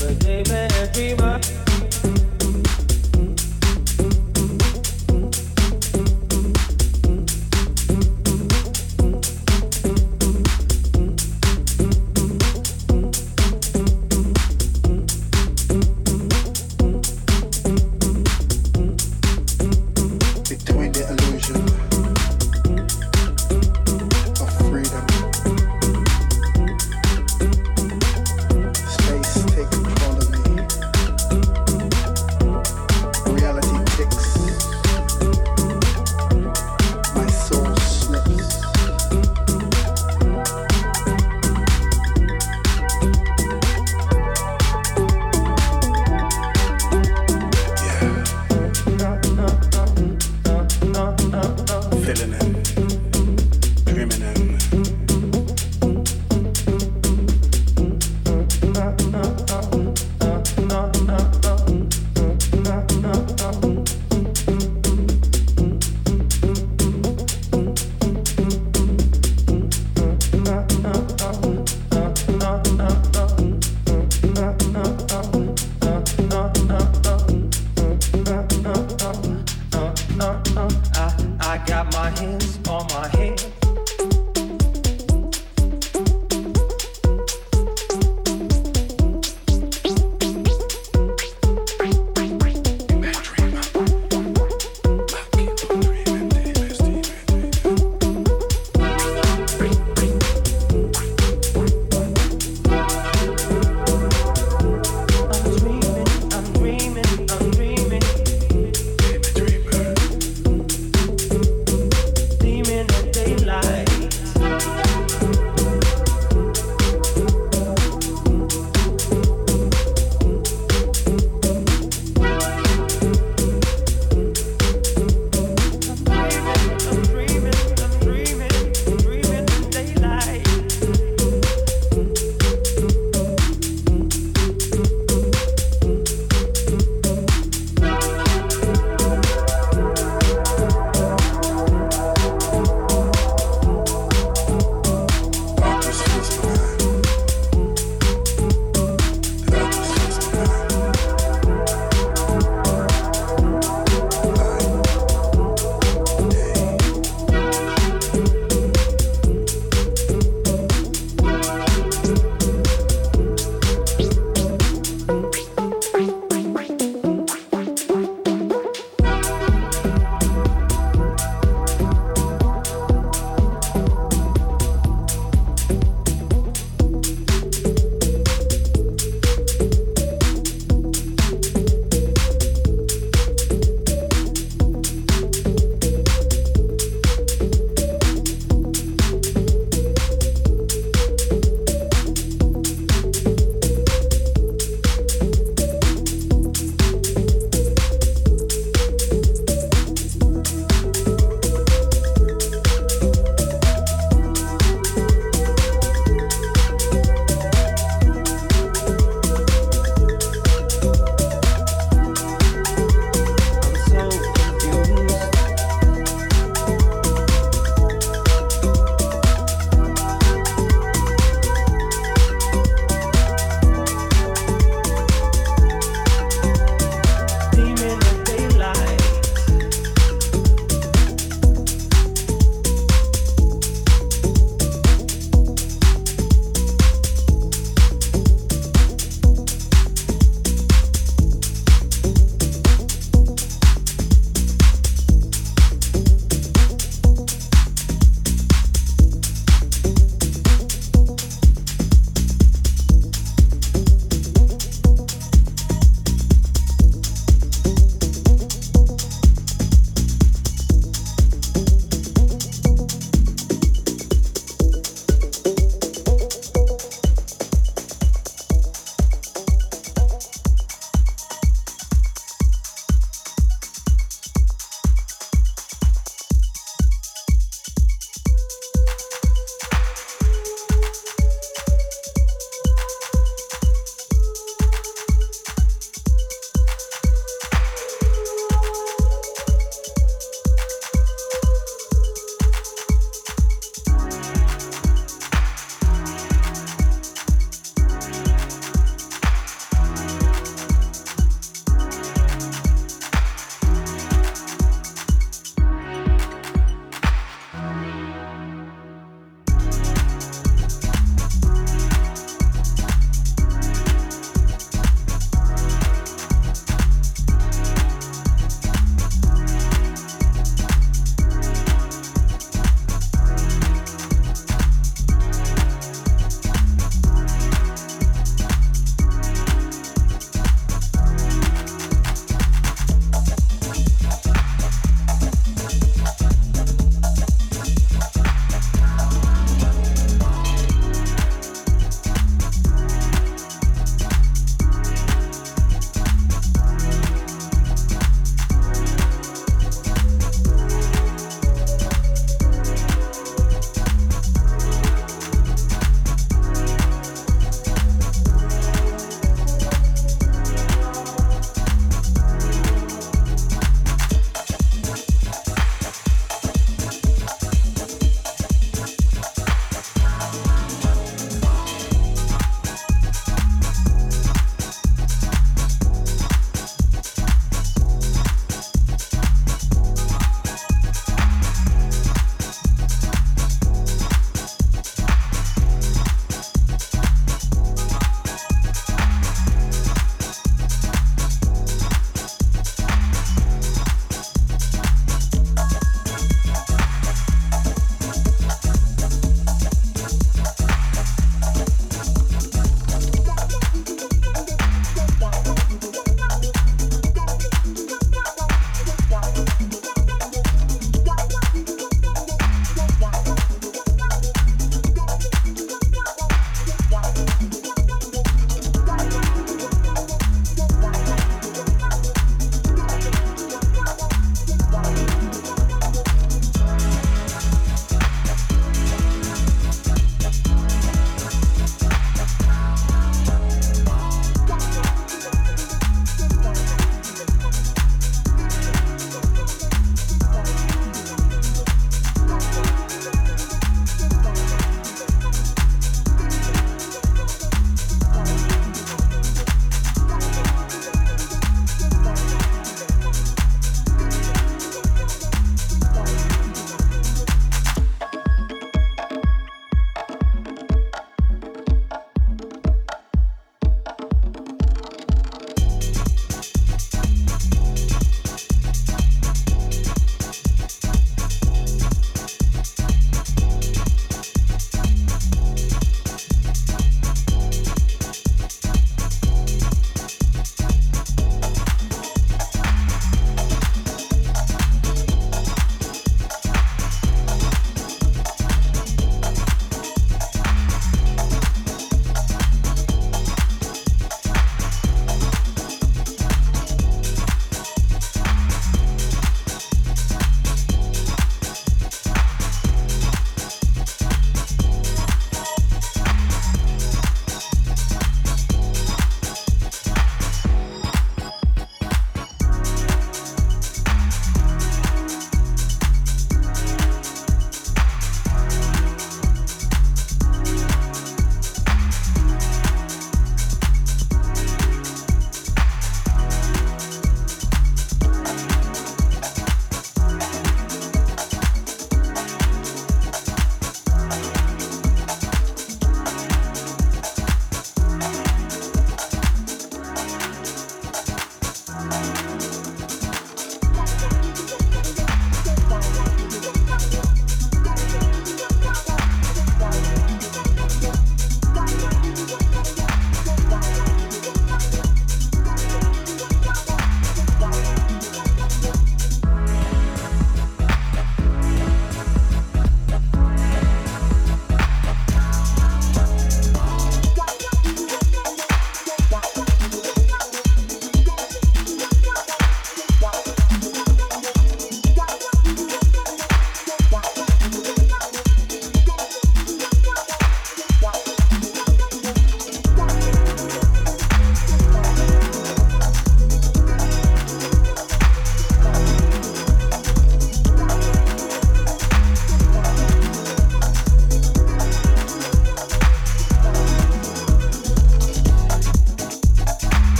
But they better a dreamer.